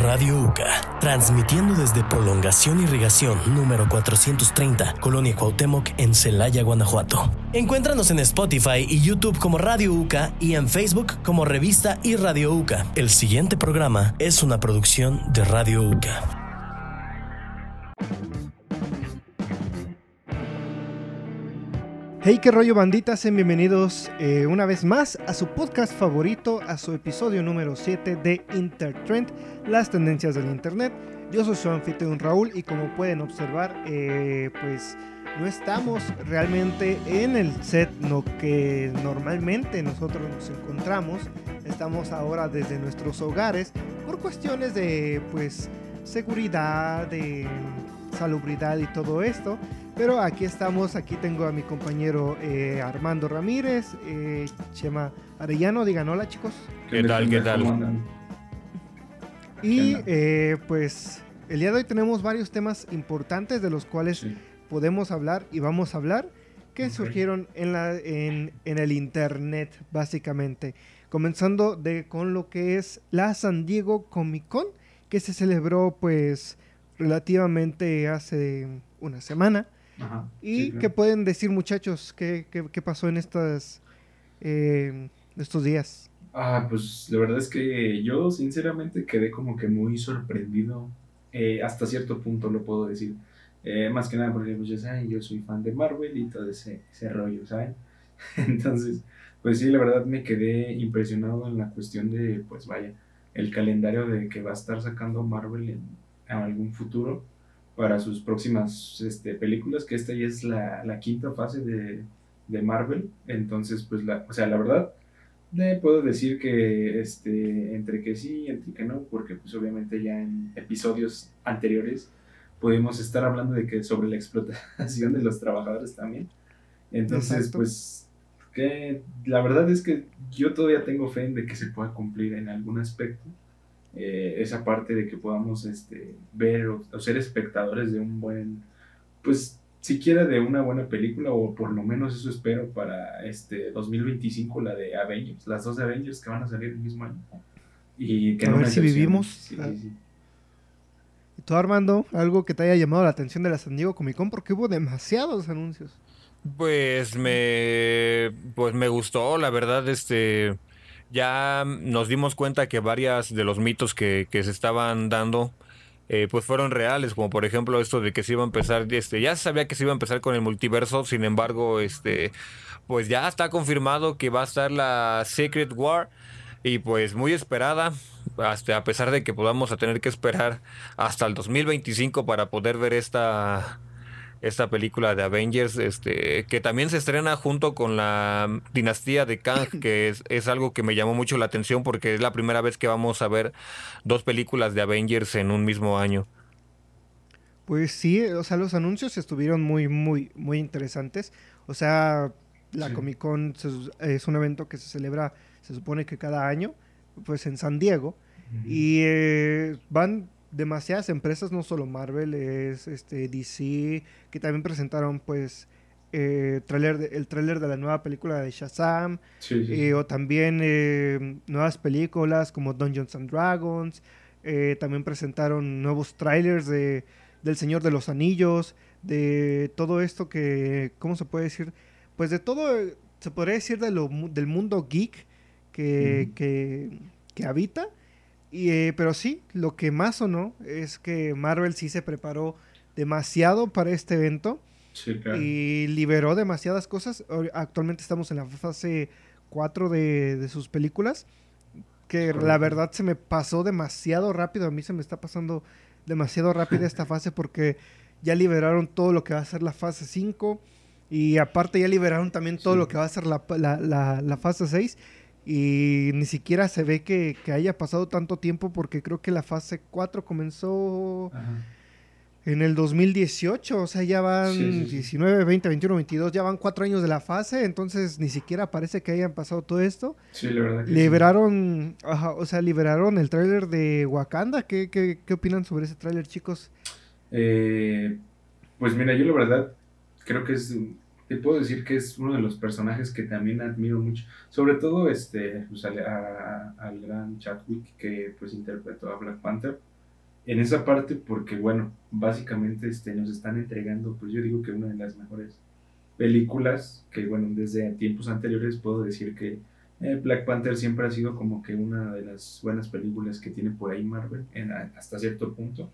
Radio UCA, transmitiendo desde Prolongación Irrigación número 430, Colonia Cuauhtémoc, en Celaya, Guanajuato. Encuéntranos en Spotify y YouTube como Radio UCA y en Facebook como Revista y Radio UCA. El siguiente programa es una producción de Radio UCA. Hey, qué rollo banditas, sean bienvenidos eh, una vez más a su podcast favorito, a su episodio número 7 de Intertrend, las tendencias del Internet. Yo soy su anfitrión Raúl y como pueden observar, eh, pues no estamos realmente en el set lo que normalmente nosotros nos encontramos. Estamos ahora desde nuestros hogares por cuestiones de pues seguridad, de salubridad y todo esto. Pero aquí estamos, aquí tengo a mi compañero eh, Armando Ramírez, eh, Chema Arellano, digan hola chicos. ¿Qué tal? ¿Qué tal? Y eh, pues el día de hoy tenemos varios temas importantes de los cuales podemos hablar y vamos a hablar que surgieron en, la, en, en, el internet básicamente. Comenzando de, con lo que es la San Diego Comic Con que se celebró pues relativamente hace una semana. ¿Y qué pueden decir muchachos? ¿Qué, qué, pasó en estas, eh, estos días? Ah, pues la verdad es que yo sinceramente quedé como que muy sorprendido, eh, hasta cierto punto lo puedo decir. Eh, más que nada porque pues ya saben, yo soy fan de Marvel y todo ese, ese rollo, ¿saben? Entonces, pues sí, la verdad me quedé impresionado en la cuestión de, pues vaya, el calendario de que va a estar sacando Marvel en, en algún futuro para sus próximas este, películas, que esta ya es la, la quinta fase de, de, Marvel. Entonces, pues, la, o sea, la verdad, le puedo decir que este, entre que sí y entre que no, porque pues obviamente ya en episodios anteriores pudimos estar hablando de que sobre la explotación de los trabajadores también. Entonces, pues, que la verdad es que yo todavía tengo fe en de que se pueda cumplir en algún aspecto. Eh, esa parte de que podamos este, ver o, ser espectadores de un buen, pues siquiera de una buena película o por lo menos eso espero para este 2025 la de Avengers, las dos de Avengers que van a salir el mismo año. Y que a ver si vivimos. Ah. ¿Y tú Armando, algo que te haya llamado la atención de la San Diego Comic Con? Porque hubo demasiados anuncios. Pues me, pues me gustó, la verdad, este, ya nos dimos cuenta que varias de los mitos que, que se estaban dando eh, pues fueron reales, como por ejemplo esto de que se iba a empezar, este, ya se sabía que se iba a empezar con el multiverso, sin embargo, este, pues ya está confirmado que va a estar la Secret War y pues muy esperada, hasta a pesar de que podamos a tener que esperar hasta el 2025 para poder ver esta esta película de Avengers, este, que también se estrena junto con la dinastía de Kang, que es, es, algo que me llamó mucho la atención porque es la primera vez que vamos a ver dos películas de Avengers en un mismo año. Pues sí, o sea, los anuncios estuvieron muy, muy, muy interesantes. O sea, la Comic Con es un evento que se celebra, se supone que cada año, pues en San Diego. Y eh, van demasiadas empresas, no solo Marvel, es este DC, que también presentaron pues eh, trailer el tráiler de la nueva película de Shazam, eh, o también eh, nuevas películas como Dungeons and Dragons, eh, también presentaron nuevos trailers de del Señor de los Anillos, de todo esto que, ¿cómo se puede decir? Pues de todo, se podría decir de lo, del mundo geek que, que, que habita y, eh, pero sí, lo que más o no es que Marvel sí se preparó demasiado para este evento. Y liberó demasiadas cosas. Actualmente estamos en la fase 4 de, sus películas. Que la verdad se me pasó demasiado rápido. A mí se me está pasando demasiado rápido esta fase porque ya liberaron todo lo que va a ser la fase 5. Y aparte ya liberaron también todo lo que va a ser la, la, la fase 6 y ni siquiera se ve que, haya pasado tanto tiempo porque creo que la fase 4 comenzó en el 2018, o sea, ya van 19, 20, 21, 22, ya van cuatro años de la fase, entonces ni siquiera parece que hayan pasado todo esto. Sí, la verdad. Que liberaron, o sea, liberaron el tráiler de Wakanda, ¿Qué, ¿Qué, qué, opinan sobre ese tráiler, chicos? Eh, pues mira, yo la verdad creo que es te puedo decir que es uno de los personajes que también admiro mucho. Sobre todo este, pues, al, al gran Chadwick que pues interpretó a Black Panther. En esa parte porque, bueno, básicamente este, nos están entregando, pues yo digo que una de las mejores películas que, bueno, desde tiempos anteriores puedo decir que eh, Black Panther siempre ha sido como que una de las buenas películas que tiene por ahí Marvel, en, hasta cierto punto.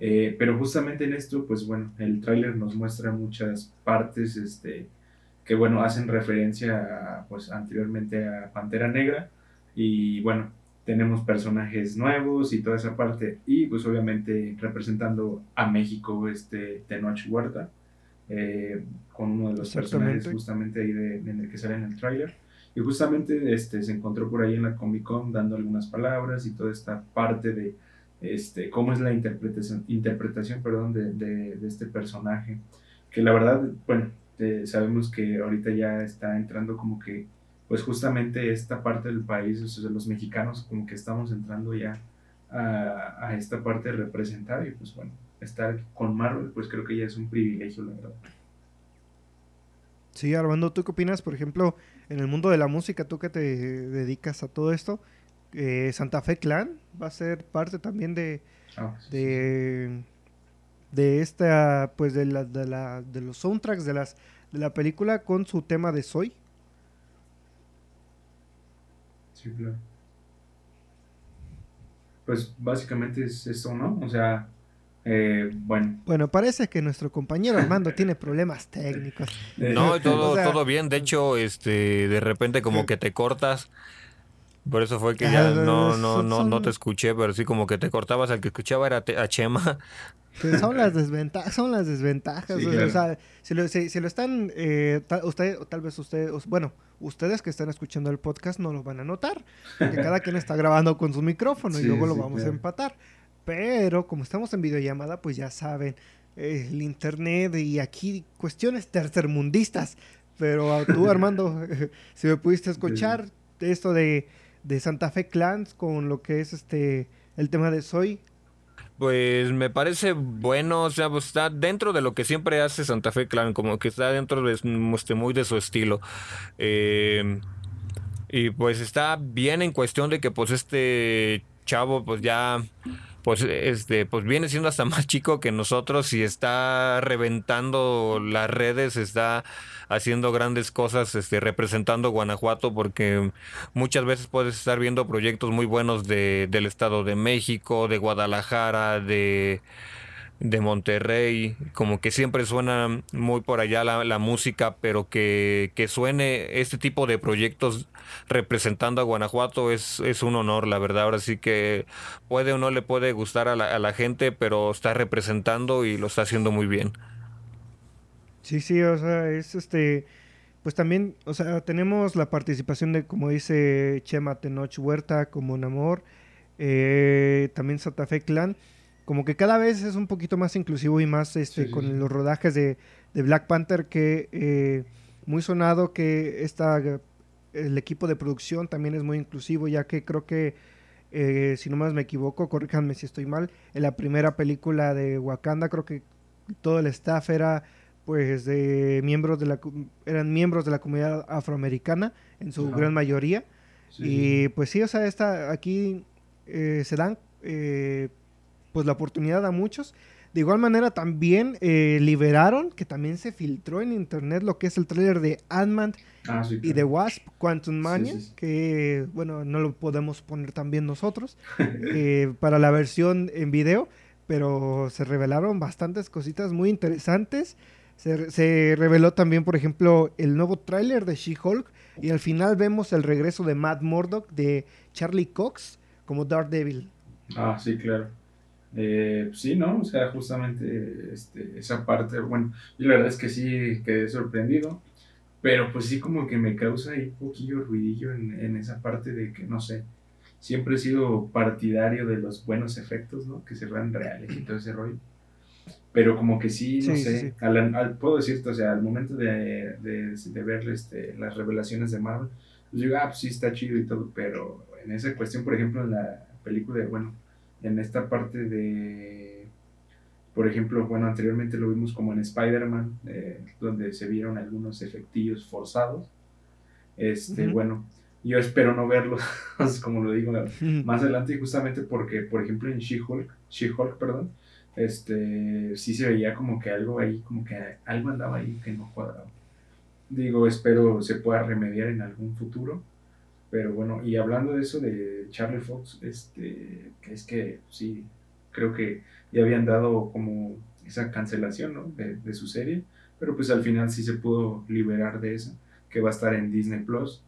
Eh, pero justamente en esto, pues bueno, el tráiler nos muestra muchas partes este, que, bueno, hacen referencia, pues anteriormente a Pantera Negra. Y bueno, tenemos personajes nuevos y toda esa parte. Y pues obviamente representando a México, este Tenoch Huerta, eh, con uno de los personajes justamente ahí de, en el que sale en el tráiler. Y justamente este, se encontró por ahí en la Comic Con dando algunas palabras y toda esta parte de este, cómo es la interpretación, interpretación perdón, de, de, este personaje. Que la verdad, bueno, sabemos que ahorita ya está entrando como que, pues justamente esta parte del país, o sea, los mexicanos como que estamos entrando ya a, a esta parte de representar y pues bueno, estar con Marvel, pues creo que ya es un privilegio, la verdad. Sí, Armando, ¿tú qué opinas, por ejemplo, en el mundo de la música, tú que te dedicas a todo esto? Eh, Santa Fe Clan va a ser parte también de, ah, de, de esta, pues de, la, de, la, de los soundtracks de, las, de la película con su tema de Soy. Sí, claro. Pues básicamente es eso, ¿no? O sea, eh, bueno. Bueno, parece que nuestro compañero Armando tiene problemas técnicos. No, todo, todo bien. De hecho, este, de repente como que te cortas. Por eso fue que ya no, no, no, no te escuché, pero sí como que te cortabas. Al que escuchaba era a Chema. Pues son las desventajas, son las desventajas. O sea, si lo, si, lo están, eh, usted, tal vez ustedes, bueno, ustedes que están escuchando el podcast no lo van a notar, porque cada quien está grabando con su micrófono y luego lo vamos a empatar. Pero como estamos en videollamada, pues ya saben, el internet y aquí cuestiones tercermundistas. Pero tú, Armando, si me pudiste escuchar esto de, de, Santa Fe Clans con lo que es este el tema de Soy. Pues me parece bueno, o sea, pues está dentro de lo que siempre hace Santa Fe Clan, como que está dentro de este, muy de su estilo. Eh, y pues está bien en cuestión de que pues este chavo pues ya pues este pues viene siendo hasta más chico que nosotros y está reventando las redes, está haciendo grandes cosas, este representando Guanajuato porque muchas veces puedes estar viendo proyectos muy buenos de, del Estado de México, de Guadalajara, de de Monterrey, como que siempre suena muy por allá la, música, pero que, que, suene este tipo de proyectos representando a Guanajuato es, es un honor, la verdad. Ahora sí que puede o no le puede gustar a la, a la gente, pero está representando y lo está haciendo muy bien. Sí, sí, o sea, es este, pues también, o sea, tenemos la participación de, como dice Chema Tenoch Huerta, como Namor, eh, también Santa Fe Clan como que cada vez es un poquito más inclusivo y más este con los rodajes de, Black Panther que eh, muy sonado que esta el equipo de producción también es muy inclusivo ya que creo que eh, si no más me equivoco corríjanme si estoy mal en la primera película de Wakanda creo que todo el staff era pues de miembros de la eran miembros de la comunidad afroamericana en su gran mayoría. Y pues sí o sea esta aquí eh, se dan pues la oportunidad a muchos. De igual manera también eh, liberaron, que también se filtró en internet lo que es el tráiler de Ant-Man ah, y de Wasp, Quantum Mania, que bueno, no lo podemos poner también nosotros eh, para la versión en video, pero se revelaron bastantes cositas muy interesantes. Se, se reveló también, por ejemplo, el nuevo tráiler de She-Hulk y al final vemos el regreso de Matt Murdock de Charlie Cox como Daredevil. Ah, sí, claro. Eh, sí, ¿no? O sea, justamente este, esa parte, bueno, y la verdad es que sí quedé sorprendido, pero pues sí como que me causa ahí un poquillo ruidillo en, en esa parte de que, no sé, siempre he sido partidario de los buenos efectos, ¿no? Que se vean reales y todo ese rollo. Pero como que sí, no sé, Al, puedo decirte, o sea, al momento de, de, de ver este, las revelaciones de Marvel, pues digo, ah, pues sí está chido y todo, pero en esa cuestión, por ejemplo, en la película, de, bueno, en esta parte de Por ejemplo, bueno, anteriormente lo vimos como en Spider-Man, eh, donde se vieron algunos efectillos forzados. Este, bueno, yo espero no verlos, como lo digo más adelante, justamente porque, por ejemplo, en She-Hulk, She-Hulk, perdón, este, sí se veía como que algo ahí, como que algo andaba ahí que no cuadraba. Digo, espero se pueda remediar en algún futuro. Pero bueno, y hablando de eso de Charlie Fox, este, es que sí, creo que ya habían dado como esa cancelación ¿no? de, de, su serie, pero pues al final sí se pudo liberar de eso, que va a estar en Disney Plus.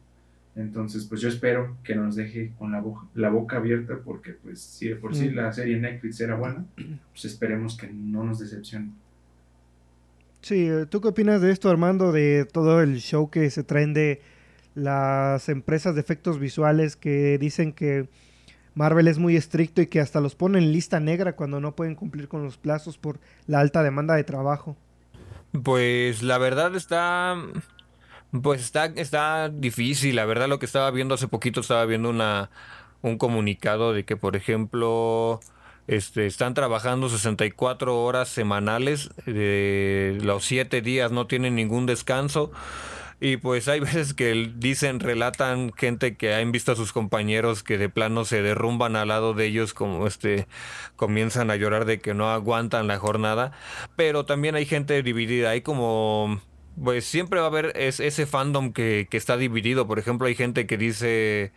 Entonces, pues yo espero que nos deje con la, boca, la boca abierta, porque pues si de por sí mm. la serie Netflix era buena, pues esperemos que no nos decepcione. Sí, ¿tú qué opinas de esto, Armando, de todo el show que se traen de las empresas de efectos visuales que dicen que Marvel es muy estricto y que hasta los ponen en lista negra cuando no pueden cumplir con los plazos por la alta demanda de trabajo? Pues la verdad está pues está, está difícil, la verdad lo que estaba viendo hace poquito estaba viendo una, un comunicado de que por ejemplo este, están trabajando 64 horas semanales, de los 7 días no tienen ningún descanso. Y pues hay veces que dicen, relatan gente que han visto a sus compañeros que de plano se derrumban al lado de ellos, como este, comienzan a llorar de que no aguantan la jornada. Pero también hay gente dividida, hay como pues siempre va a haber ese fandom que, que, está dividido. Por ejemplo, hay gente que dice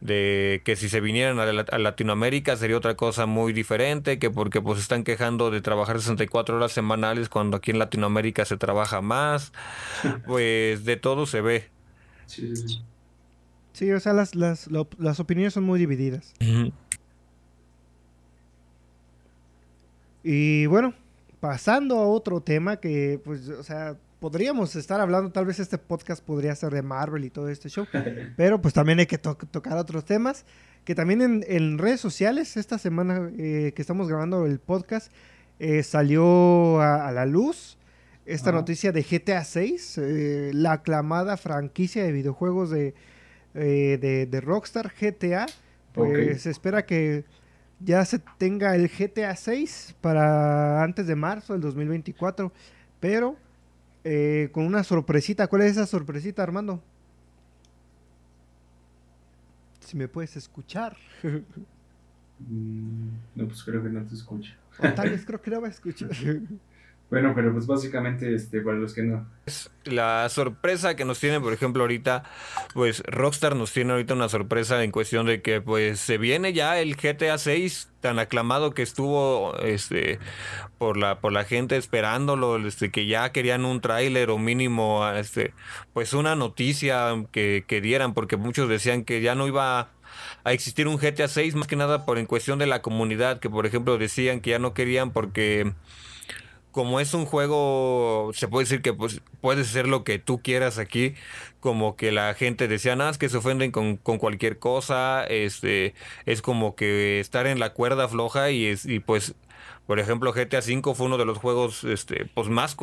de que si se vinieran a, Latinoamérica sería otra cosa muy diferente, que porque pues están quejando de trabajar 64 horas semanales cuando aquí en Latinoamérica se trabaja más. Pues de todo se ve. Sí, o sea, las, las, las opiniones son muy divididas. Y bueno, pasando a otro tema que, pues, o sea, podríamos estar hablando, tal vez este podcast podría ser de Marvel y todo este show, pero pues también hay que tocar otros temas, que también en, redes sociales, esta semana eh, que estamos grabando el podcast, eh, salió a, la luz esta noticia de GTA 6, eh, la aclamada franquicia de videojuegos de, de, Rockstar GTA, pues se espera que ya se tenga el GTA 6 para antes de marzo del 2024, pero eh, con una sorpresita. ¿Cuál es esa sorpresita, Armando? Si me puedes escuchar. Mm, no, pues creo que no te escucha. tal vez creo que no va a escuchar. Bueno, pero pues básicamente, este, para los que no. La sorpresa que nos tiene, por ejemplo, ahorita, pues Rockstar nos tiene ahorita una sorpresa en cuestión de que pues se viene ya el GTA 6 tan aclamado que estuvo este por la por la gente esperándolo, este que ya querían un tráiler o mínimo este pues una noticia que, que dieran porque muchos decían que ya no iba a existir un GTA 6 más que nada por en cuestión de la comunidad que por ejemplo decían que ya no querían porque como es un juego, se puede decir que pues, puedes hacer lo que tú quieras aquí, como que la gente decía, nada, es que se ofenden con, cualquier cosa, este, es como que estar en la cuerda floja y, es, y pues, por ejemplo, GTA V fue uno de los juegos este, pues más,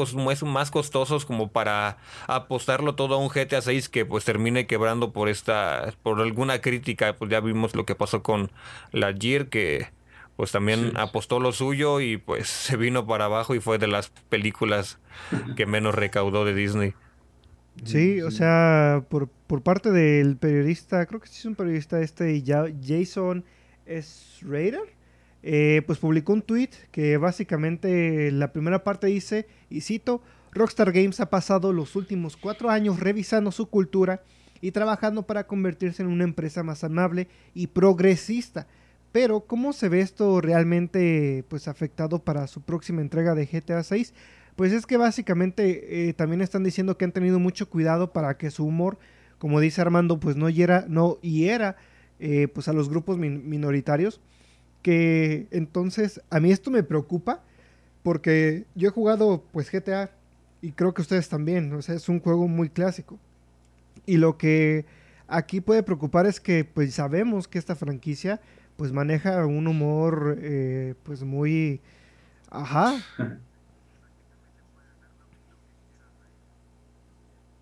más costosos como para apostarlo todo a un GTA 6 que pues termine quebrando por esta, por alguna crítica, pues ya vimos lo que pasó con la Gear que pues también apostó lo suyo y pues se vino para abajo y fue de las películas que menos recaudó de Disney. Sí, o sea, por, parte del periodista, creo que sí es un periodista este, Jason S. Raider, eh, pues publicó un tweet que básicamente la primera parte dice, y cito, Rockstar Games ha pasado los últimos cuatro años revisando su cultura y trabajando para convertirse en una empresa más amable y progresista pero, ¿cómo se ve esto realmente pues, afectado para su próxima entrega de GTA 6? Pues es que básicamente eh, también están diciendo que han tenido mucho cuidado para que su humor, como dice Armando, pues no hiera, no hiera eh, pues a los grupos minoritarios. Que entonces a mí esto me preocupa porque yo he jugado pues GTA y creo que ustedes también, o sea, es un juego muy clásico. Y lo que aquí puede preocupar es que pues sabemos que esta franquicia pues maneja un humor eh, pues muy... Ajá.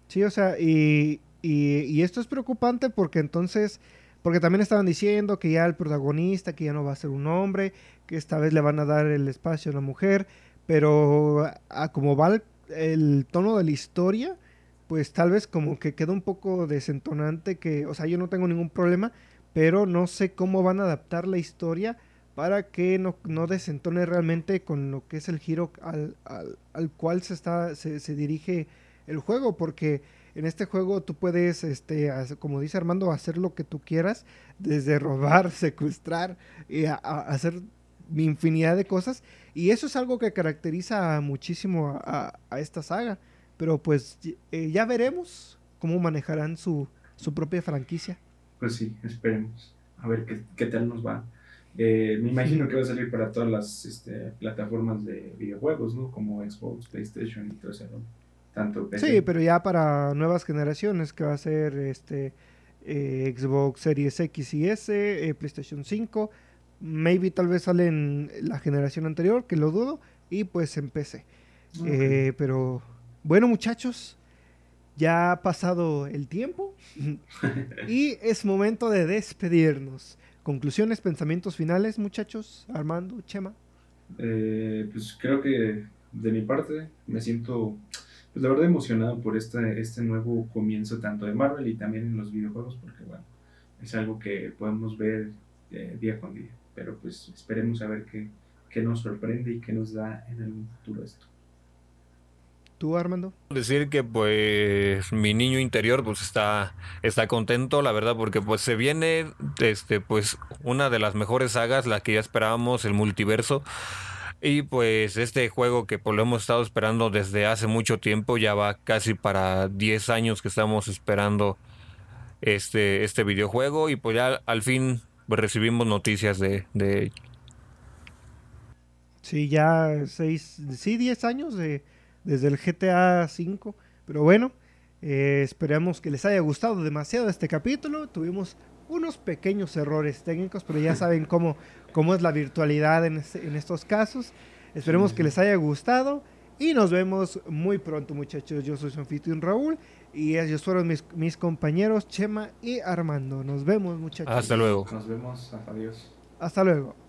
Sí, o sea, y, y, esto es preocupante porque entonces porque también estaban diciendo que ya el protagonista, que ya no va a ser un hombre, que esta vez le van a dar el espacio a una mujer, pero a como va el, el tono de la historia, pues tal vez como que queda un poco desentonante que, o sea, yo no tengo ningún problema, pero no sé cómo van a adaptar la historia para que no, no desentone realmente con lo que es el giro al, al, al cual se, está, se, se, dirige el juego, porque en este juego tú puedes, este, como dice Armando, hacer lo que tú quieras, desde robar, secuestrar, y a, hacer infinidad de cosas, y eso es algo que caracteriza muchísimo a, a esta saga, pero pues eh, ya veremos cómo manejarán su, su propia franquicia. Pues sí, esperemos, a ver qué, qué tal nos va. Eh, me imagino que va a salir para todas las este, plataformas de videojuegos, ¿no? Como Xbox, PlayStation y todo eso, ¿no? Tanto PC. Sí, pero ya para nuevas generaciones, que va a ser este eh, Xbox Series X y S, eh, PlayStation 5, maybe tal vez sale en la generación anterior, que lo dudo, y pues en PC. Okay. Pero bueno, muchachos, ya ha pasado el tiempo y es momento de despedirnos. Conclusiones, pensamientos finales, muchachos, Armando, Chema. Eh, pues creo que de mi parte me siento, pues la verdad, emocionado por este, este nuevo comienzo tanto de Marvel y también en los videojuegos, porque bueno, es algo que podemos ver eh, día con día. Pero pues esperemos a ver qué, qué nos sorprende y qué nos da en el futuro esto. ¿Tú, Armando? Decir que pues mi niño interior pues está, está contento, la verdad, porque pues se viene este, pues una de las mejores sagas, la que ya esperábamos, el multiverso. Y pues este juego que pues, lo hemos estado esperando desde hace mucho tiempo, ya va casi para 10 años que estamos esperando este, este videojuego y pues ya al fin recibimos noticias de, de... Sí, ya 6, sí, 10 años de desde el GTA V. Pero bueno, eh, esperamos que les haya gustado demasiado este capítulo. Tuvimos unos pequeños errores técnicos, pero ya saben cómo, cómo es la virtualidad en, este, en estos casos. Esperemos sí. que les haya gustado y nos vemos muy pronto, muchachos. Yo soy su anfitrión Raúl y ellos fueron mis, mis compañeros Chema y Armando. Nos vemos, muchachos. Hasta luego. Nos vemos. Adiós. Hasta luego.